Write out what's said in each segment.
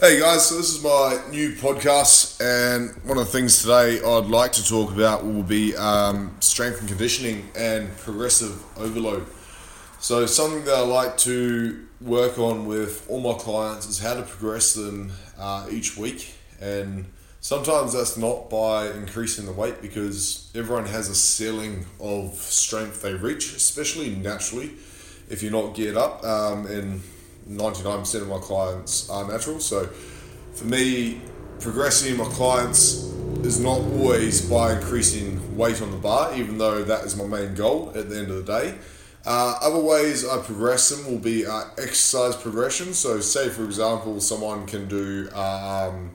Hey guys, so this is my new podcast, and one of the things today I'd like to talk about will be um, strength and conditioning and progressive overload. So, something that I like to work on with all my clients is how to progress them uh, each week, and sometimes that's not by increasing the weight because everyone has a ceiling of strength they reach, especially naturally if you're not geared up. Um, and 99% of my clients are natural. So for me, progressing my clients is not always by increasing weight on the bar, even though that is my main goal at the end of the day. Uh, other ways I progress them will be uh, exercise progression. So, say for example, someone can do, um,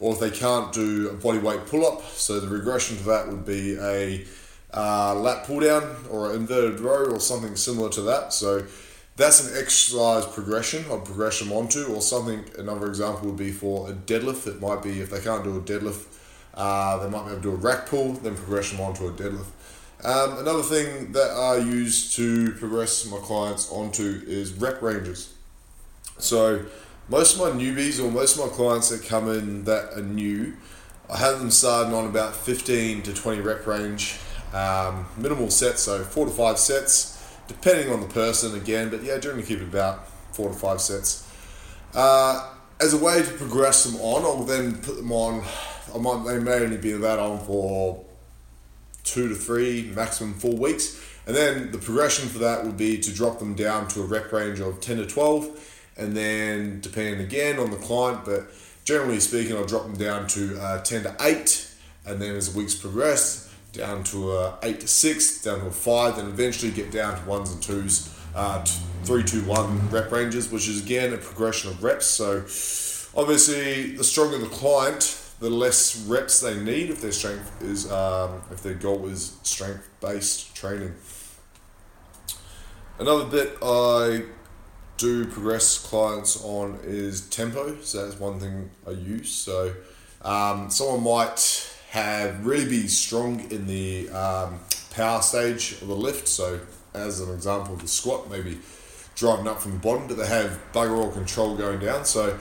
or if they can't do a body weight pull up, so the regression to that would be a uh, lat pull down or an inverted row or something similar to that. So, that's an exercise progression I'd progress onto, or something. Another example would be for a deadlift. It might be if they can't do a deadlift, uh, they might be able to do a rack pull, then progress them onto a deadlift. Um, another thing that I use to progress my clients onto is rep ranges. So, most of my newbies or most of my clients that come in that are new, I have them starting on about 15 to 20 rep range, um, minimal sets, so four to five sets depending on the person again, but yeah, generally keep it about four to five sets. Uh, as a way to progress them on, I'll then put them on. I might they may only be that on for two to three, maximum four weeks, and then the progression for that would be to drop them down to a rep range of ten to twelve, and then depending again on the client, but generally speaking, I'll drop them down to uh, ten to eight, and then as the weeks progress, down to a eight to six, down to a five, then eventually get down to ones and twos, uh, three, two, one rep ranges, which is again a progression of reps. So obviously, the stronger the client, the less reps they need if their strength is um, if their goal is strength based training. Another bit I do progress clients on is tempo. So that's one thing I use. So um, someone might have really be strong in the um, power stage of the lift. So, as an example, the squat, maybe driving up from the bottom, but they have bugger all control going down. So,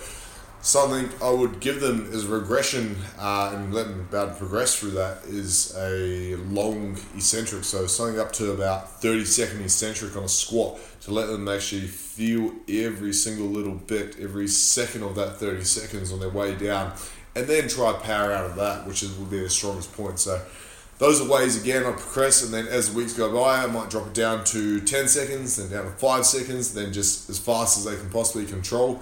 something I would give them as regression uh, and let them about progress through that is a long eccentric. So, something up to about 30 second eccentric on a squat to let them actually feel every single little bit, every second of that 30 seconds on their way down and then try power out of that, which is, would be the strongest point. So those are ways again I progress, and then as the weeks go by, I might drop it down to 10 seconds, then down to 5 seconds, then just as fast as they can possibly control.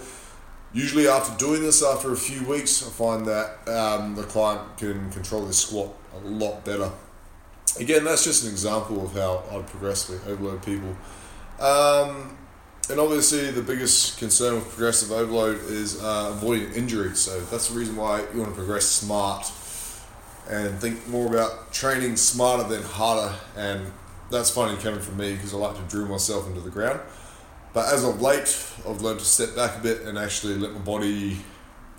Usually, after doing this, after a few weeks, I find that um, the client can control their squat a lot better. Again, that's just an example of how I'd progressively overload people. Um, and obviously, the biggest concern with progressive overload is uh, avoiding injury. So that's the reason why you want to progress smart and think more about training smarter than harder. And that's funny coming from me because I like to drill myself into the ground. But as of late, I've learned to step back a bit and actually let my body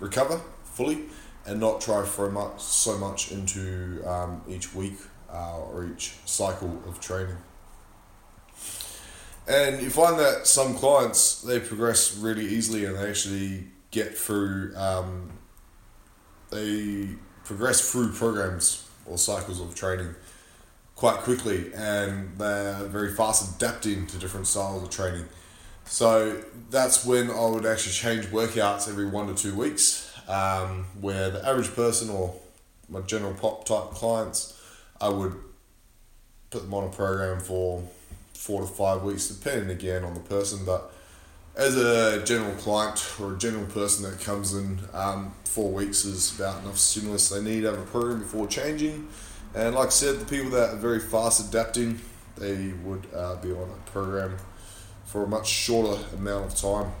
recover fully and not try throw much, so much into um, each week uh, or each cycle of training. And you find that some clients they progress really easily and they actually get through. Um, they progress through programs or cycles of training quite quickly, and they're very fast adapting to different styles of training. So that's when I would actually change workouts every one to two weeks, um, where the average person or my general pop type clients, I would put them on a program for four to five weeks, depending again on the person. But as a general client or a general person that comes in, um, four weeks is about enough stimulus they need to have a program before changing. And like I said, the people that are very fast adapting, they would uh, be on a program for a much shorter amount of time.